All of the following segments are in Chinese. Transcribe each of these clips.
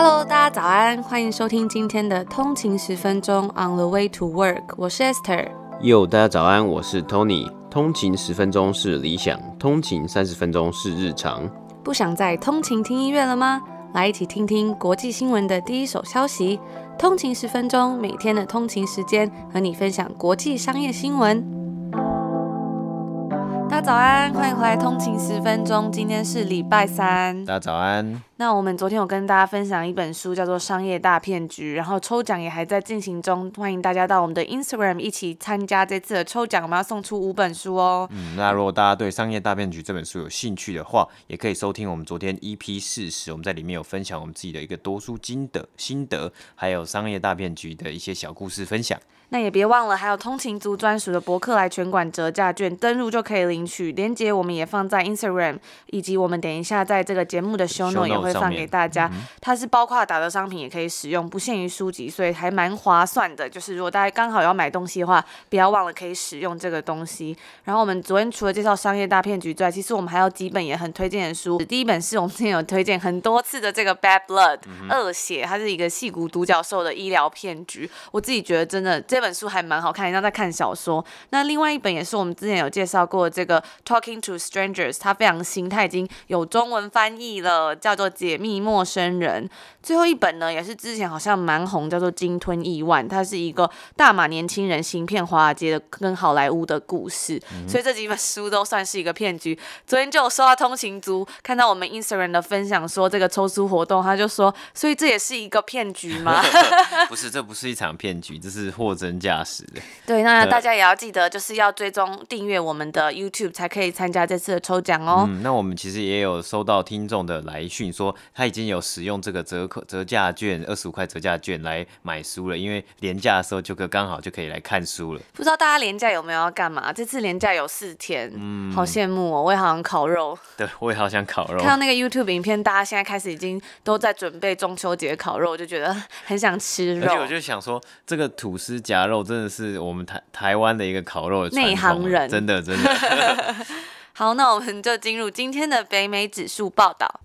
Hello，大家早安，欢迎收听今天的通勤十分钟 On the way to work，我是 Esther。Yo，大家早安，我是 Tony。通勤十分钟是理想，通勤三十分钟是日常。不想再通勤听音乐了吗？来一起听听国际新闻的第一手消息。通勤十分钟，每天的通勤时间和你分享国际商业新闻。大家早安，欢迎回来通勤十分钟。今天是礼拜三。大家早安。那我们昨天有跟大家分享一本书，叫做《商业大骗局》，然后抽奖也还在进行中，欢迎大家到我们的 Instagram 一起参加这次的抽奖，我们要送出五本书哦。嗯，那如果大家对《商业大骗局》这本书有兴趣的话，也可以收听我们昨天 EP 四十，我们在里面有分享我们自己的一个读书心得、心得，还有《商业大骗局》的一些小故事分享。那也别忘了，还有通勤族专属的博客来全馆折价券，登入就可以领取。链接我们也放在 Instagram，以及我们等一下在这个节目的 Show Note 也会放给大家。它是包括打折商品也可以使用，不限于书籍，所以还蛮划算的。就是如果大家刚好要买东西的话，不要忘了可以使用这个东西。然后我们昨天除了介绍商业大骗局之外，其实我们还有几本也很推荐的书。第一本是我们之前有推荐很多次的这个 Bad Blood 恶血，它是一个戏骨独角兽的医疗骗局。我自己觉得真的这本书还蛮好看，像在看小说。那另外一本也是我们之前有介绍过这个 Talking to Strangers，它非常新，它已经有中文翻译了，叫做解密陌生人。最后一本呢，也是之前好像蛮红，叫做鲸吞亿万，它是一个大马年轻人行骗华尔街的跟好莱坞的故事。嗯、所以这几本书都算是一个骗局。昨天就有收到通勤族看到我们 Instagram 的分享，说这个抽书活动，他就说，所以这也是一个骗局吗？不是，这不是一场骗局，这是货真价实的。对，那大家也要记得，就是要追踪订阅我们的 YouTube，才可以参加这次的抽奖哦。嗯，那我们其实也有收到听众的来讯，说他已经有使用这个折扣折价券，二十五块折价券来买书了，因为廉价的时候就可刚好就可以来看书了。不知道大家廉价有没有要干嘛？这次廉价有四天，嗯，好羡慕哦，我也好想烤肉。对，我也好想烤肉。看到那个 YouTube 影片，大家现在开始已经都在准备中秋节烤肉，我就觉得很想吃肉。而且我就想说，这个吐司夹肉真的是我们台台湾的一个烤肉的内行人，真的真的。好，那我们就进入今天的北美指数报道。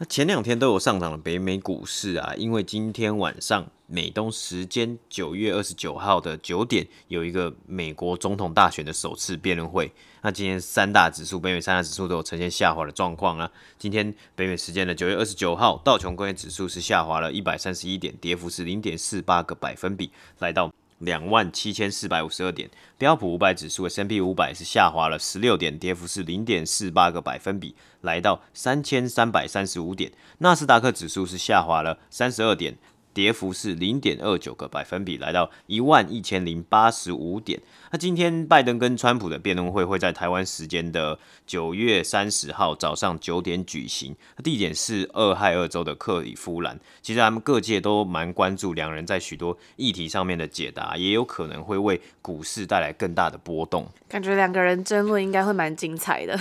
那前两天都有上涨的北美股市啊，因为今天晚上美东时间九月二十九号的九点有一个美国总统大选的首次辩论会。那今天三大指数，北美三大指数都有呈现下滑的状况啊。今天北美时间的九月二十九号，道琼工业指数是下滑了一百三十一点，跌幅是零点四八个百分比，来到。两万七千四百五十二点，标普五百指数的 S&P 五百是下滑了十六点，跌幅是零点四八个百分比，来到三千三百三十五点。纳斯达克指数是下滑了三十二点，跌幅是零点二九个百分比，来到一万一千零八十五点。那今天拜登跟川普的辩论会会在台湾时间的九月三十号早上九点举行，地点是俄亥俄州的克里夫兰。其实他们各界都蛮关注两人在许多议题上面的解答，也有可能会为股市带来更大的波动。感觉两个人争论应该会蛮精彩的。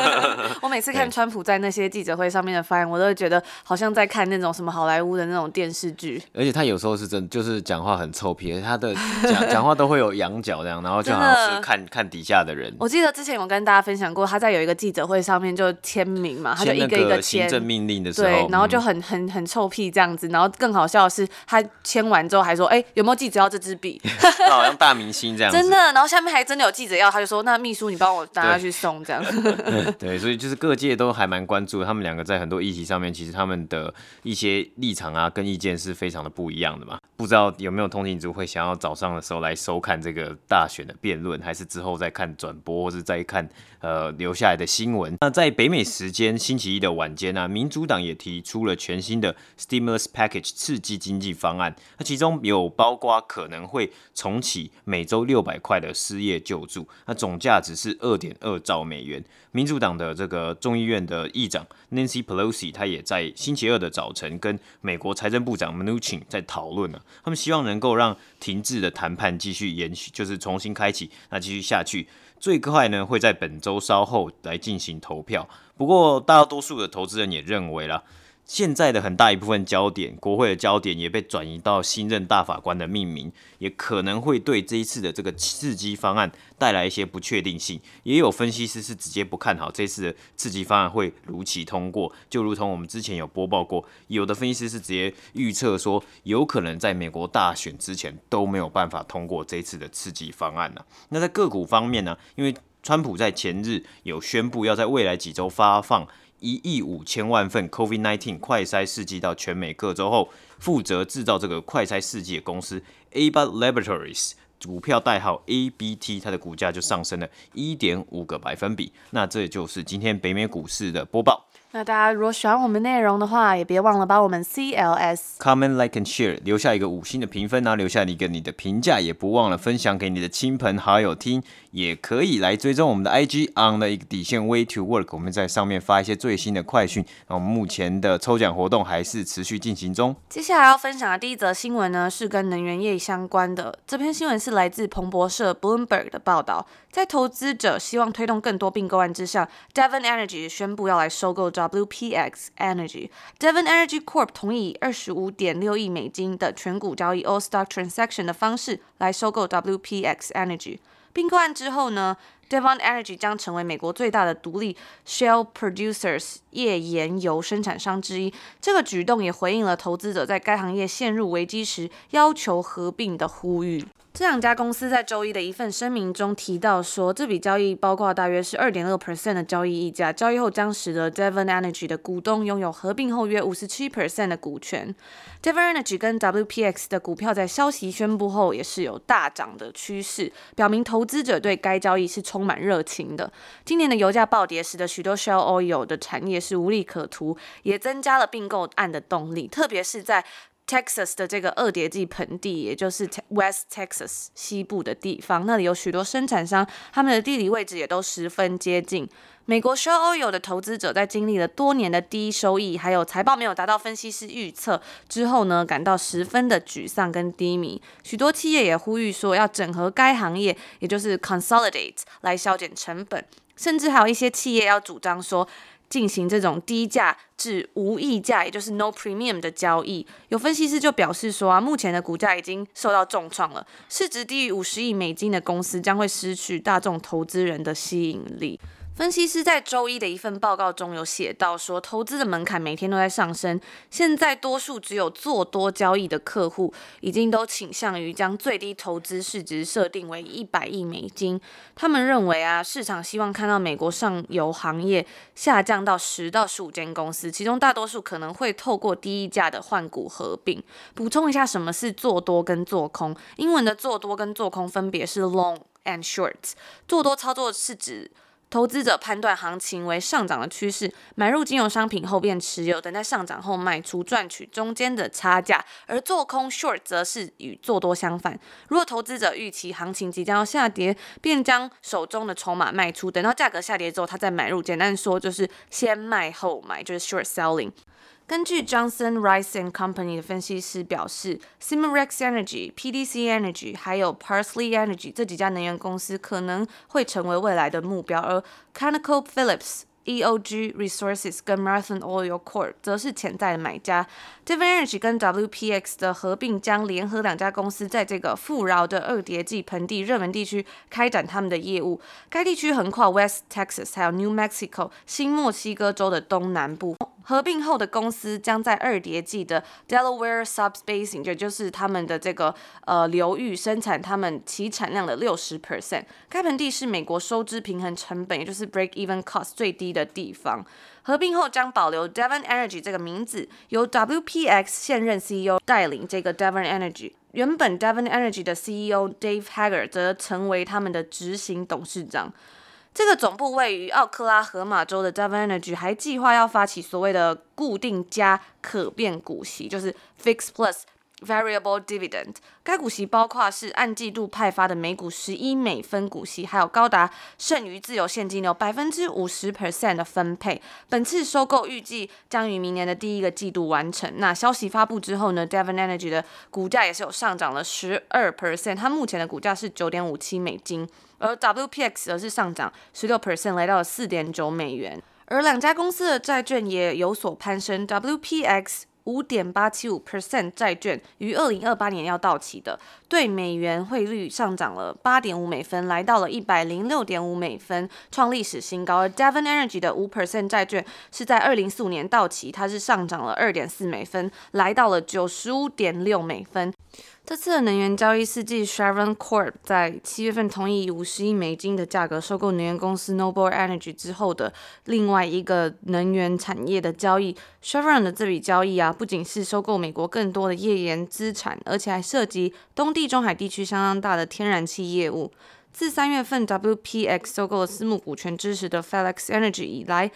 我每次看川普在那些记者会上面的发言，我都会觉得好像在看那种什么好莱坞的那种电视剧。而且他有时候是真就是讲话很臭屁，他的讲讲话都会有羊角这样的。然后就好像是看看底下的人。我记得之前有跟大家分享过，他在有一个记者会上面就签名嘛，他就一个一个签行政命令的时候，对，然后就很很很臭屁这样子。然后更好笑的是，他签完之后还说：“哎、欸，有没有记者要这支笔？” 好像大明星这样子。真的，然后下面还真的有记者要，他就说：“那秘书你帮我大家去送这样。”对，所以就是各界都还蛮关注他们两个在很多议题上面，其实他们的一些立场啊跟意见是非常的不一样的嘛。不知道有没有通勤族会想要早上的时候来收看这个大选的辩论，还是之后再看转播，或是再看呃留下来的新闻？那在北美时间星期一的晚间呢、民主党也提出了全新的 stimulus package 刺激经济方案，那其中有包括可能会重启每周六百块的失业救助，那总价值是二点二兆美元。民主党的这个众议院的议长 Nancy Pelosi，他也在星期二的早晨跟美国财政部长 Mnuchin 在讨论了，他们希望能够让停滞的谈判继续延续，就是重新开启，那继续下去，最快呢会在本周稍后来进行投票。不过大多数的投资人也认为啦。现在的很大一部分焦点，国会的焦点也被转移到新任大法官的命名，也可能会对这一次的这个刺激方案带来一些不确定性。也有分析师是直接不看好这次的刺激方案会如期通过，就如同我们之前有播报过，有的分析师是直接预测说，有可能在美国大选之前都没有办法通过这一次的刺激方案呢。那在个股方面呢，因为川普在前日有宣布要在未来几周发放。一亿五千万份 COVID-19 快筛试剂到全美各州后，负责制造这个快筛试剂的公司 Abbott Laboratories，股票代号 ABT，它的股价就上升了一点五个百分比。那这就是今天北美股市的播报。那大家如果喜欢我们内容的话，也别忘了把我们 CLS comment like and share 留下一个五星的评分，然后留下一个你的评价，也不忘了分享给你的亲朋好友听，也可以来追踪我们的 IG on 的一个底线 way to work，我们在上面发一些最新的快讯。那我们目前的抽奖活动还是持续进行中。接下来要分享的第一则新闻呢，是跟能源业相关的。这篇新闻是来自彭博社 Bloomberg 的报道，在投资者希望推动更多并购案之下，Devon Energy 宣布要来收购。WPX Energy，Devon Energy Corp 同意以二十五点六亿美金的全股交易 （All Stock Transaction） 的方式来收购 WPX Energy。并购案之后呢，Devon Energy 将成为美国最大的独立 Shell Producers 页岩油生产商之一。这个举动也回应了投资者在该行业陷入危机时要求合并的呼吁。这两家公司在周一的一份声明中提到说，这笔交易包括大约是二点六 percent 的交易溢价，交易后将使得 Devon Energy 的股东拥有合并后约五十七 percent 的股权。Devon Energy 跟 WPX 的股票在消息宣布后也是有大涨的趋势，表明投资者对该交易是充满热情的。今年的油价暴跌，使得许多 Shell Oil 的产业是无利可图，也增加了并购案的动力，特别是在 Texas 的这个二叠纪盆地，也就是 West Texas 西部的地方，那里有许多生产商，他们的地理位置也都十分接近。美国 Shale Oil 的投资者在经历了多年的低收益，还有财报没有达到分析师预测之后呢，感到十分的沮丧跟低迷。许多企业也呼吁说要整合该行业，也就是 consolidate 来削减成本，甚至还有一些企业要主张说。进行这种低价至无溢价，也就是 no premium 的交易。有分析师就表示说啊，目前的股价已经受到重创了，市值低于五十亿美金的公司将会失去大众投资人的吸引力。分析师在周一的一份报告中有写到说，投资的门槛每天都在上升。现在多数只有做多交易的客户，已经都倾向于将最低投资市值设定为一百亿美金。他们认为啊，市场希望看到美国上游行业下降到十到十五间公司，其中大多数可能会透过低溢价的换股合并。补充一下，什么是做多跟做空？英文的做多跟做空分别是 long and short。做多操作是指投资者判断行情为上涨的趋势，买入金融商品后便持有，等待上涨后卖出，赚取中间的差价。而做空 short 则是与做多相反。如果投资者预期行情即将要下跌，便将手中的筹码卖出，等到价格下跌之后，他再买入。简单说就是先卖后买，就是 short selling。根据 Johnson Rice and Company 的分析师表示，Cimarex Energy、PDC Energy 还有 Parsley Energy 这几家能源公司可能会成为未来的目标，而 ConocoPhillips EOG Resources 跟 Marathon Oil Corp 则是潜在的买家。Devon Energy 跟 WPX 的合并将联合两家公司在这个富饶的二叠纪盆地热门地区开展他们的业务。该地区横跨 West Texas 还有 New Mexico 新墨西哥州的东南部。合并后的公司将在二叠纪的 Delaware Subspacing，也就是他们的这个呃流域生产他们其产量的六十 percent。该盆地是美国收支平衡成本，也就是 break-even cost 最低的地方。合并后将保留 Devon Energy 这个名字，由 WPX 现任 CEO 带领这个 Devon Energy。原本 Devon Energy 的 CEO Dave Hager 则成为他们的执行董事长。这个总部位于奥克拉荷马州的 Devon Energy 还计划要发起所谓的固定加可变股息，就是 fix Plus Variable Dividend。该股息包括是按季度派发的每股十一美分股息，还有高达剩余自由现金流百分之五十 percent 的分配。本次收购预计将于明年的第一个季度完成。那消息发布之后呢，Devon Energy 的股价也是有上涨了十二 percent，它目前的股价是九点五七美金。而 WPX 则是上涨十六 percent，来到了四点九美元。而两家公司的债券也有所攀升，WPX。五点八七五 percent 债券于二零二八年要到期的，对美元汇率上涨了八点五美分，来到了一百零六点五美分，创历史新高。而 Devon Energy 的五 percent 债券是在二零四五年到期，它是上涨了二点四美分，来到了九十五点六美分。这次的能源交易是继 Chevron Corp 在七月份同意以五十亿美金的价格收购能源公司 Noble Energy 之后的另外一个能源产业的交易。Chevron 的这笔交易啊，不仅是收购美国更多的页岩资产，而且还涉及东地中海地区相当大的天然气业务。自三月份 WPX 收购了私募股权支持的 Felix Energy 以来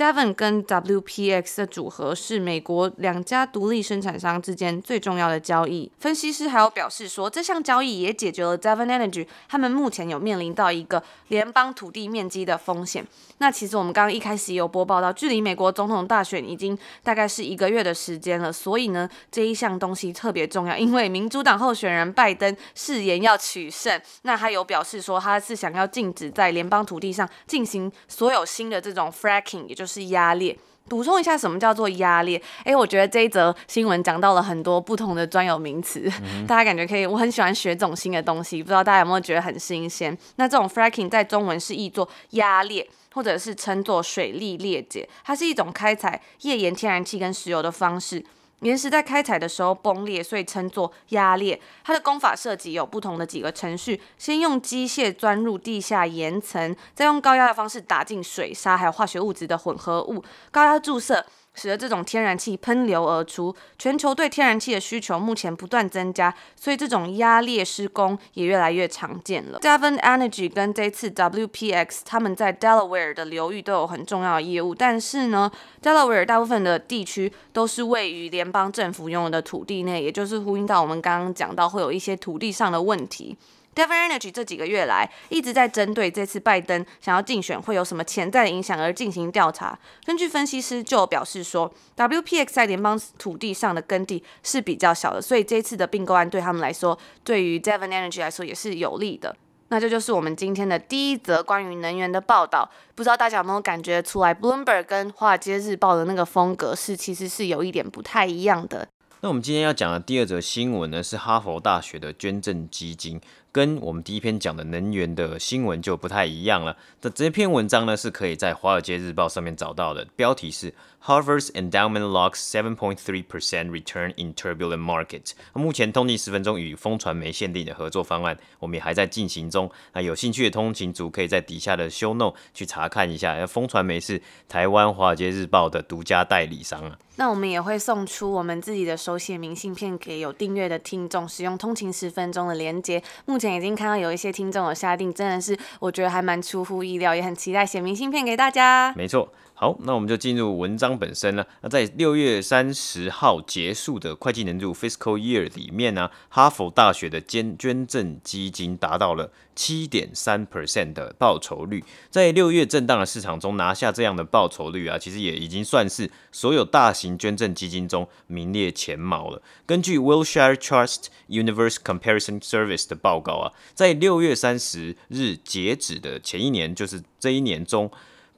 ，Devon 跟 WPX 的组合是美国两家独立生产商之间最重要的交易。分析师还有表示说，这项交易也解决了 Devon Energy 他们目前有面临到一个联邦土地面积的风险。那其实我们刚刚一开始有播报到，距离美国总统大选已经大概是一个月的时间了，所以呢，这一项东西特别重要，因为民主党候选人拜登誓言要取胜，那他有表示说他是想要禁止在联邦土地上进行所有新的这种 fracking，也就是是压裂。补充一下，什么叫做压裂？诶，我觉得这一则新闻讲到了很多不同的专有名词，嗯、大家感觉可以。我很喜欢学这种新的东西，不知道大家有没有觉得很新鲜？那这种 fracking 在中文是译作压裂，或者是称作水力裂解，它是一种开采页岩天然气跟石油的方式。岩石在开采的时候崩裂，所以称作压裂。它的工法设计有不同的几个程序：先用机械钻入地下岩层，再用高压的方式打进水沙还有化学物质的混合物，高压注射。使得这种天然气喷流而出，全球对天然气的需求目前不断增加，所以这种压裂施工也越来越常见了。Devon Energy 跟这次 WPX 他们在 Delaware 的流域都有很重要的业务，但是呢，Delaware 大部分的地区都是位于联邦政府拥有的土地内，也就是呼应到我们刚刚讲到会有一些土地上的问题。Devon Energy 这几个月来一直在针对这次拜登想要竞选会有什么潜在的影响而进行调查。根据分析师就表示说，WPX 在联邦土地上的耕地是比较小的，所以这次的并购案对他们来说，对于 Devon Energy 来说也是有利的。那这就是我们今天的第一则关于能源的报道。不知道大家有没有感觉出来，Bloomberg 跟华尔街日报的那个风格是其实是有一点不太一样的。那我们今天要讲的第二则新闻呢，是哈佛大学的捐赠基金。跟我们第一篇讲的能源的新闻就不太一样了。这这篇文章呢，是可以在《华尔街日报》上面找到的，标题是 Harvard's Endowment Locks 7.3% Return in Turbulent Market。目前通勤十分钟与风传媒限定的合作方案，我们也还在进行中。那有兴趣的通勤族可以在底下的 Show Note 去查看一下。风传媒是台湾《华尔街日报》的独家代理商啊。那我们也会送出我们自己的手写明信片给有订阅的听众，使用通勤十分钟的连接。目前已经看到有一些听众有下定，真的是我觉得还蛮出乎意料，也很期待写明信片给大家。没错。好，那我们就进入文章本身了。那在六月三十号结束的会计年度 fiscal year 里面呢，哈佛大学的捐捐赠基金达到了七点三 percent 的报酬率。在六月震荡的市场中拿下这样的报酬率啊，其实也已经算是所有大型捐赠基金中名列前茅了。根据 Wilshire Trust Universe Comparison Service 的报告啊，在六月三十日截止的前一年，就是这一年中。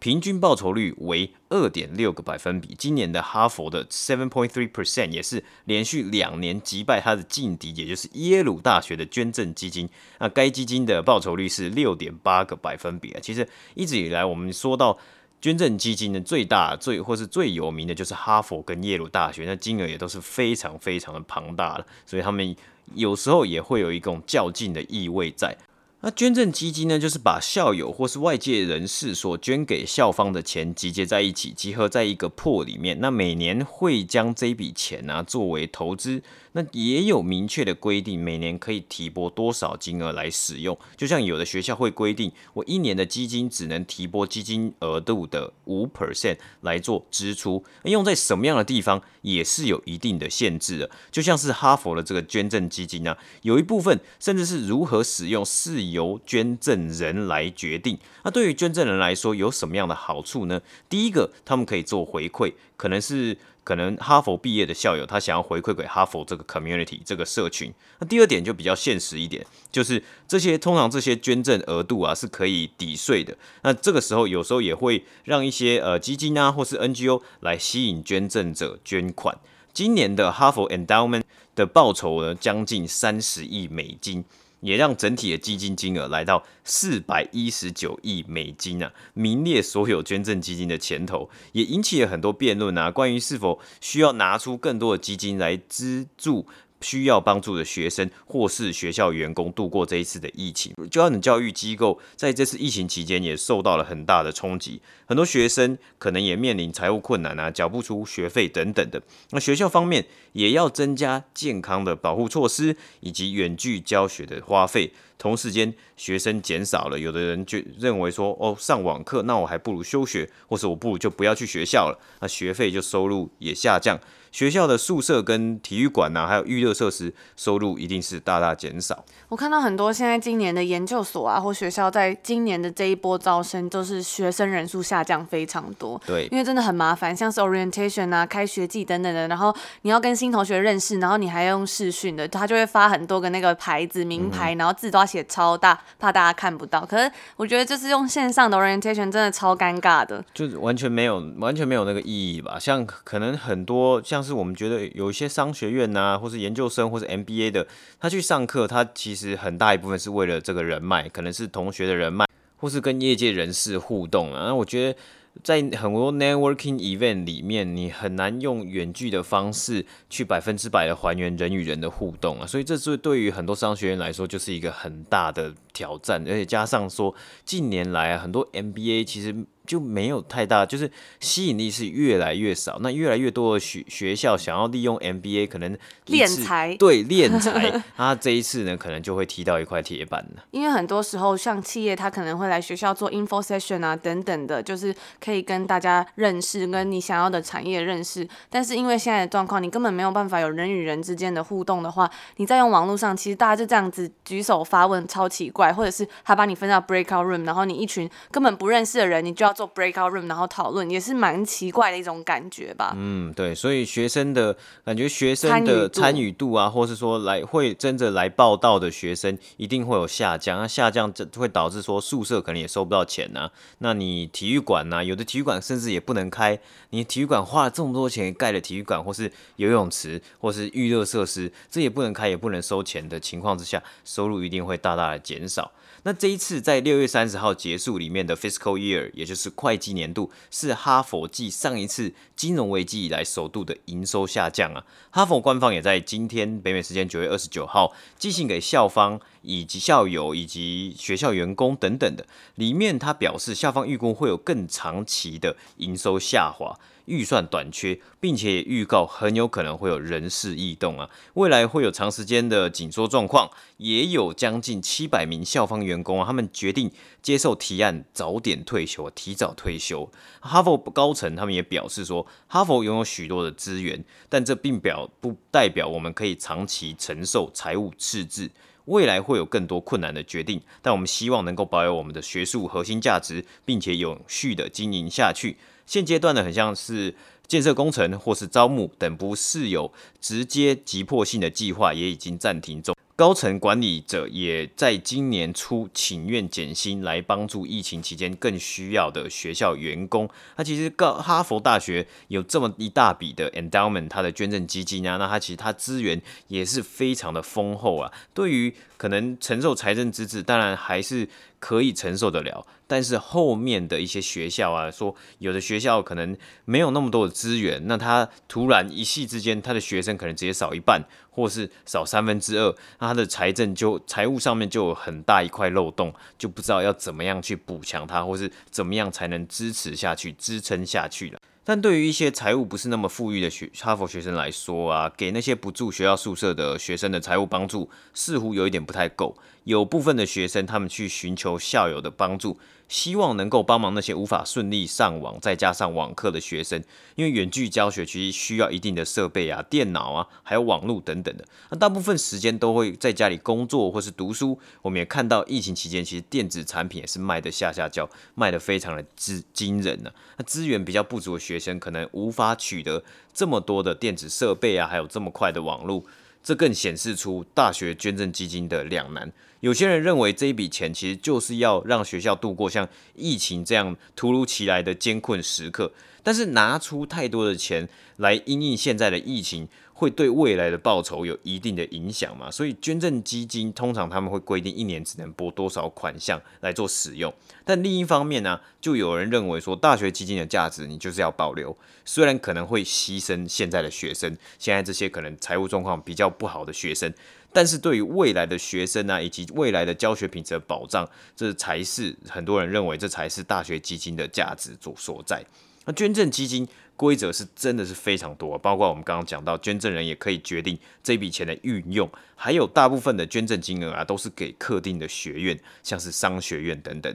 平均报酬率为二点六个百分比。今年的哈佛的 seven point three percent 也是连续两年击败它的劲敌，也就是耶鲁大学的捐赠基金。那该基金的报酬率是六点八个百分比啊。其实一直以来，我们说到捐赠基金的最大、最或是最有名的就是哈佛跟耶鲁大学，那金额也都是非常非常的庞大了。所以他们有时候也会有一种较劲的意味在。那捐赠基金呢，就是把校友或是外界人士所捐给校方的钱集结在一起，集合在一个破里面。那每年会将这笔钱呢作为投资。那也有明确的规定，每年可以提拨多少金额来使用。就像有的学校会规定，我一年的基金只能提拨基金额度的五 percent 来做支出。用在什么样的地方也是有一定的限制的。就像是哈佛的这个捐赠基金呢、啊，有一部分甚至是如何使用，是由捐赠人来决定。那对于捐赠人来说，有什么样的好处呢？第一个，他们可以做回馈，可能是。可能哈佛毕业的校友，他想要回馈给哈佛这个 community 这个社群。那第二点就比较现实一点，就是这些通常这些捐赠额度啊是可以抵税的。那这个时候有时候也会让一些呃基金啊或是 NGO 来吸引捐赠者捐款。今年的哈佛 Endowment 的报酬呢，将近三十亿美金。也让整体的基金金额来到四百一十九亿美金啊，名列所有捐赠基金的前头，也引起了很多辩论啊，关于是否需要拿出更多的基金来资助。需要帮助的学生或是学校员工度过这一次的疫情，就像教育机构在这次疫情期间也受到了很大的冲击，很多学生可能也面临财务困难啊，缴不出学费等等的。那学校方面也要增加健康的保护措施以及远距教学的花费。同时间，学生减少了，有的人就认为说，哦，上网课，那我还不如休学，或是我不如就不要去学校了，那学费就收入也下降。学校的宿舍跟体育馆呐、啊，还有娱乐设施收入一定是大大减少。我看到很多现在今年的研究所啊，或学校在今年的这一波招生，都是学生人数下降非常多。对，因为真的很麻烦，像是 orientation 啊、开学季等等的，然后你要跟新同学认识，然后你还要用视讯的，他就会发很多个那个牌子、名牌，然后字都要写超大，怕大家看不到。可是我觉得就是用线上的 orientation 真的超尴尬的，就是完全没有完全没有那个意义吧？像可能很多像。是我们觉得有一些商学院呐、啊，或是研究生，或是 MBA 的，他去上课，他其实很大一部分是为了这个人脉，可能是同学的人脉，或是跟业界人士互动啊。那我觉得在很多 networking event 里面，你很难用远距的方式去百分之百的还原人与人的互动啊。所以这是对于很多商学院来说，就是一个很大的挑战，而且加上说近年来啊，很多 MBA 其实。就没有太大，就是吸引力是越来越少。那越来越多的学学校想要利用 MBA，可能练才，对练才，他这一次呢，可能就会踢到一块铁板了。因为很多时候，像企业，他可能会来学校做 info session 啊，等等的，就是可以跟大家认识，跟你想要的产业认识。但是因为现在的状况，你根本没有办法有人与人之间的互动的话，你在用网络上，其实大家就这样子举手发问，超奇怪，或者是他把你分到 breakout room，然后你一群根本不认识的人，你就要。做 breakout room，然后讨论也是蛮奇怪的一种感觉吧。嗯，对，所以学生的感觉，学生的参与度啊，或是说来会真的来报道的学生，一定会有下降。那下降这会导致说宿舍可能也收不到钱啊。那你体育馆呢、啊？有的体育馆甚至也不能开。你体育馆花了这么多钱盖的体育馆，或是游泳池，或是娱乐设施，这也不能开，也不能收钱的情况之下，收入一定会大大的减少。那这一次在六月三十号结束里面的 fiscal year，也就是是会计年度，是哈佛继上一次金融危机以来首度的营收下降啊。哈佛官方也在今天北美时间九月二十九号寄信给校方以及校友以及学校员工等等的，里面他表示校方预估会有更长期的营收下滑。预算短缺，并且预告很有可能会有人事异动啊，未来会有长时间的紧缩状况，也有将近七百名校方员工啊，他们决定接受提案，早点退休，提早退休。哈佛高层他们也表示说，哈佛拥有许多的资源，但这并表不代表我们可以长期承受财务赤字，未来会有更多困难的决定，但我们希望能够保有我们的学术核心价值，并且有序的经营下去。现阶段呢，很像是建设工程或是招募等不是有直接急迫性的计划，也已经暂停中。高层管理者也在今年初请愿减薪，来帮助疫情期间更需要的学校员工。那其实高哈佛大学有这么一大笔的 endowment，它的捐赠基金啊，那它其实它资源也是非常的丰厚啊。对于可能承受财政支持，当然还是可以承受得了。但是后面的一些学校啊，说有的学校可能没有那么多的资源，那他突然一夕之间，他的学生可能直接少一半，或是少三分之二，那他的财政就财务上面就有很大一块漏洞，就不知道要怎么样去补强它，或是怎么样才能支持下去、支撑下去了。但对于一些财务不是那么富裕的学哈佛学生来说啊，给那些不住学校宿舍的学生的财务帮助似乎有一点不太够。有部分的学生他们去寻求校友的帮助。希望能够帮忙那些无法顺利上网再加上网课的学生，因为远距教学其实需要一定的设备啊、电脑啊，还有网络等等的。那大部分时间都会在家里工作或是读书。我们也看到疫情期间，其实电子产品也是卖得下下叫，卖得非常的惊惊人呢、那资源比较不足的学生，可能无法取得这么多的电子设备啊，还有这么快的网络。这更显示出大学捐赠基金的两难。有些人认为这一笔钱其实就是要让学校度过像疫情这样突如其来的艰困时刻，但是拿出太多的钱来因应现在的疫情，会对未来的报酬有一定的影响嘛？所以捐赠基金通常他们会规定一年只能拨多少款项来做使用。但另一方面呢、就有人认为说大学基金的价值你就是要保留，虽然可能会牺牲现在的学生，现在这些可能财务状况比较不好的学生，但是对于未来的学生啊以及未来的教学品质的保障，这才是很多人认为这才是大学基金的价值所所在。那捐赠基金。规则是真的是非常多，包括我们刚刚讲到，捐赠人也可以决定这笔钱的运用，还有大部分的捐赠金额啊，都是给特定的学院，像是商学院等等。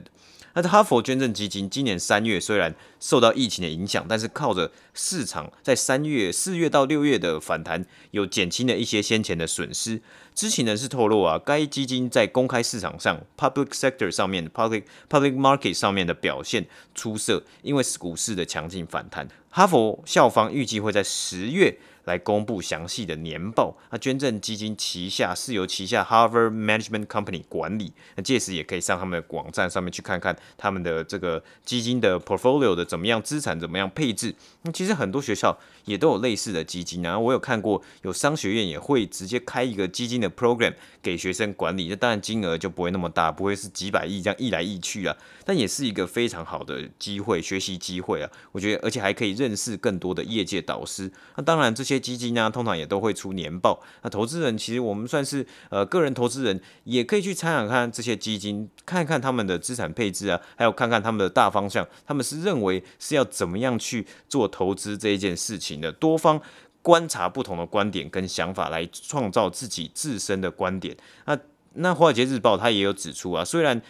那哈佛捐赠基金今年三月虽然受到疫情的影响，但是靠着市场在三月、四月到六月的反弹，有减轻了一些先前的损失。知情人士透露啊，该基金在公开市场上 （public sector） 上面 （public public market） 上面的表现出色，因为股市的强劲反弹。哈佛校方预计会在十月。来公布详细的年报。那捐赠基金旗下是由旗下 Harvard Management Company 管理。那届时也可以上他们的网站上面去看看他们的这个基金的 portfolio 的怎么样，资产怎么样配置。那其实很多学校也都有类似的基金啊。我有看过，有商学院也会直接开一个基金的 program 给学生管理。那当然金额就不会那么大，不会是几百亿这样溢来溢去啊。但也是一个非常好的机会，学习机会啊。我觉得，而且还可以认识更多的业界导师。那当然这些。基金呢，通常也都会出年报。那投资人其实我们算是呃个人投资人，也可以去参考看这些基金，看看他们的资产配置啊，还有看看他们的大方向，他们是认为是要怎么样去做投资这一件事情的。多方观察不同的观点跟想法，来创造自己自身的观点。那那华尔街日报它也有指出啊，虽然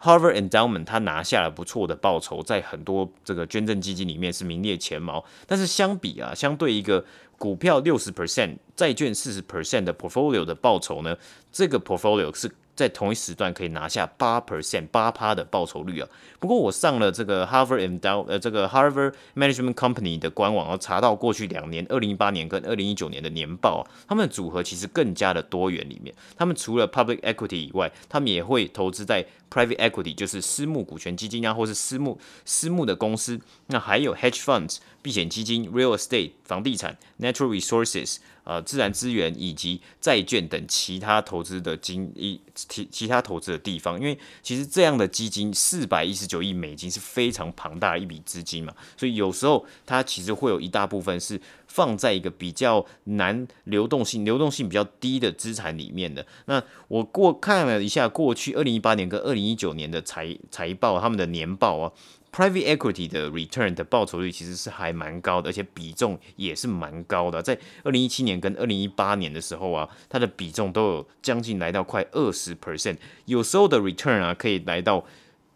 Harvard Endowment 他拿下了不错的报酬，在很多这个捐赠基金里面是名列前茅，但是相比啊，相对一个股票六十 percent、债券四十 percent 的 portfolio 的报酬呢，这个 portfolio 是。在同一时段可以拿下八 percent 八趴的报酬率啊！不过我上了这个 Harvard Endow 呃这个 Harvard Management Company 的官网，然后查到过去两年二零一八年跟二零一九年的年报啊，他们的组合其实更加的多元。里面他们除了 Public Equity 以外，他们也会投资在 Private Equity，就是私募股权基金啊，或是私募私募的公司。那还有 Hedge Funds 避险基金、Real Estate 房地产、Natural Resources。呃，自然资源以及债券等其他投资的金一其其他投资的地方，因为其实这样的基金四百一十九亿美金是非常庞大的一笔资金嘛，所以有时候它其实会有一大部分是放在一个比较难流动性、流动性比较低的资产里面的。那我过看了一下过去二零一八年跟二零一九年的财财报，他们的年报啊。Private equity 的 return 的报酬率其实是还蛮高的，而且比重也是蛮高的。在二零一七年跟二零一八年的时候啊，它的比重都有将近来到快二十 percent，有时候的 return 啊可以来到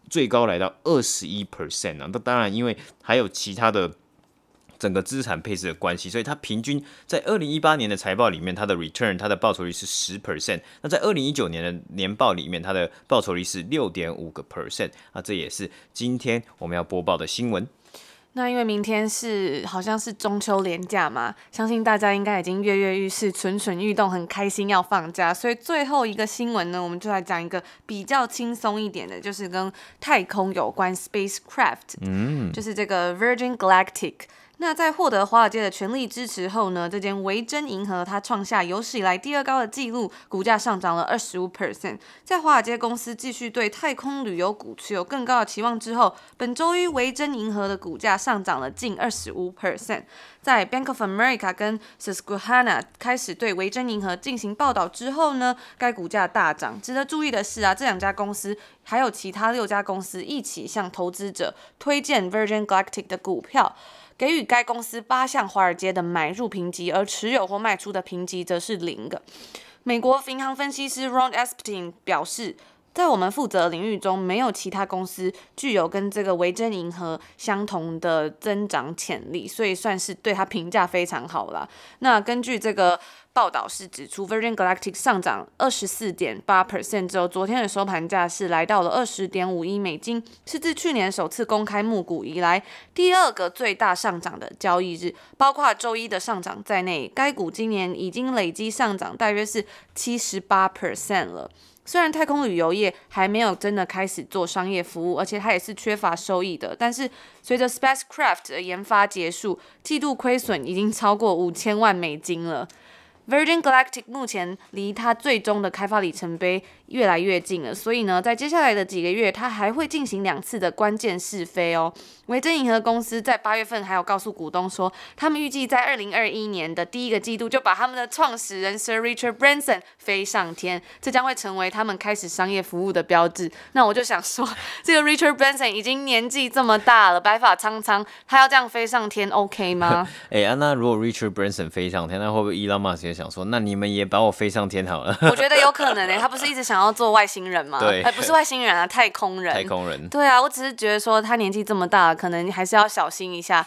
最高来到二十一 percent 啊。那当然，因为还有其他的。整个资产配置的关系，所以它平均在二零一八年的财报里面，它的 return 它的报酬率是十 percent。那在二零一九年的年报里面，它的报酬率是六点五个 percent。那这也是今天我们要播报的新闻。那因为明天是好像是中秋连假嘛，相信大家应该已经跃跃欲试、蠢蠢欲动，很开心要放假。所以最后一个新闻呢，我们就来讲一个比较轻松一点的，就是跟太空有关 （spacecraft）。嗯，就是这个 Virgin Galactic。那在获得华尔街的全力支持后呢，这间维珍银河它创下有史以来第二高的纪录，股价上涨了二十五 percent。在华尔街公司继续对太空旅游股持有更高的期望之后，本周一维珍银河的股价上涨了近二十五 percent。在 Bank of America 跟 Susquehanna 开始对维珍银河进行报道之后呢，该股价大涨。值得注意的是啊，这两家公司还有其他六家公司一起向投资者推荐 Virgin Galactic 的股票。给予该公司八项华尔街的买入评级，而持有或卖出的评级则是零个。美国银行分析师 Ron Espetin 表示，在我们负责的领域中，没有其他公司具有跟这个维珍银河相同的增长潜力，所以算是对它评价非常好了。那根据这个。报道是指出，Virgin Galactic 上涨二十四点八 percent 之后，昨天的收盘价是来到了二十点五亿美金，是自去年首次公开募股以来第二个最大上涨的交易日，包括周一的上涨在内，该股今年已经累计上涨大约是七十八 percent 了。虽然太空旅游业还没有真的开始做商业服务，而且它也是缺乏收益的，但是随着 Spacecraft 的研发结束，季度亏损已经超过五千万美金了。Virgin Galactic 目前离它最终的开发里程碑越来越近了，所以呢，在接下来的几个月，它还会进行两次的关键试飞哦。维珍银河公司在八月份还有告诉股东说，他们预计在二零二一年的第一个季度就把他们的创始人 Sir Richard Branson 飞上天，这将会成为他们开始商业服务的标志。那我就想说，这个 Richard Branson 已经年纪这么大了，白发苍苍，他要这样飞上天，OK 吗？哎、欸，那如果 Richard Branson 飞上天，那会不会 Elon Musk 想说，那你们也把我飞上天好了。我觉得有可能诶、欸，他不是一直想要做外星人吗？对，哎，不是外星人啊，太空人。太空人。对啊，我只是觉得说他年纪这么大，可能还是要小心一下。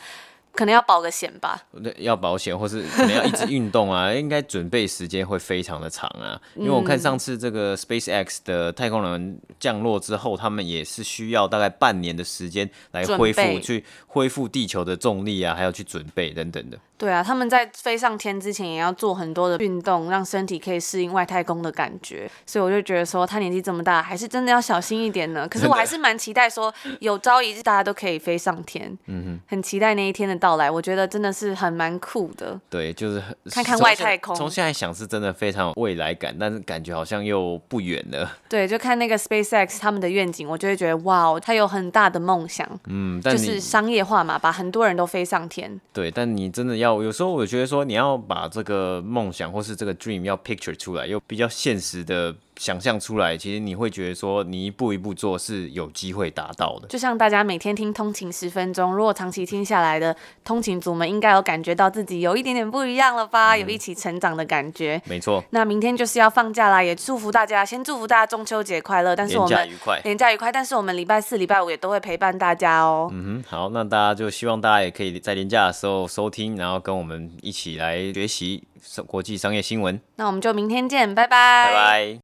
可能要保个险吧，对，要保险，或是可能要一直运动啊，应该准备时间会非常的长啊。因为我看上次这个 SpaceX 的太空人降落之后，他们也是需要大概半年的时间来恢复，去恢复地球的重力啊，还要去准备等等的。对啊，他们在飞上天之前也要做很多的运动，让身体可以适应外太空的感觉。所以我就觉得说，他年纪这么大，还是真的要小心一点呢。可是我还是蛮期待说，有朝一日大家都可以飞上天，嗯哼，很期待那一天的到来。我觉得真的是很蛮酷的。对，就是看看外太空。从现在想是真的非常有未来感，但是感觉好像又不远了。对，就看那个 SpaceX 他们的愿景，我就会觉得哇哦，他有很大的梦想。嗯，但就是商业化嘛，把很多人都飞上天。对，但你真的要。有时候我觉得说，你要把这个梦想或是这个 dream 要 picture 出来，又比较现实的。想象出来，其实你会觉得说，你一步一步做是有机会达到的。就像大家每天听通勤十分钟，如果长期听下来的通勤族们，应该有感觉到自己有一点点不一样了吧？嗯、有一起成长的感觉。没错。那明天就是要放假啦，也祝福大家，先祝福大家中秋节快乐。但是我们愉快，连假愉快。但是我们礼拜四、礼拜五也都会陪伴大家哦。嗯哼，好，那大家就希望大家也可以在年假的时候收听，然后跟我们一起来学习国际商业新闻。那我们就明天见，拜拜。拜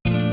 拜。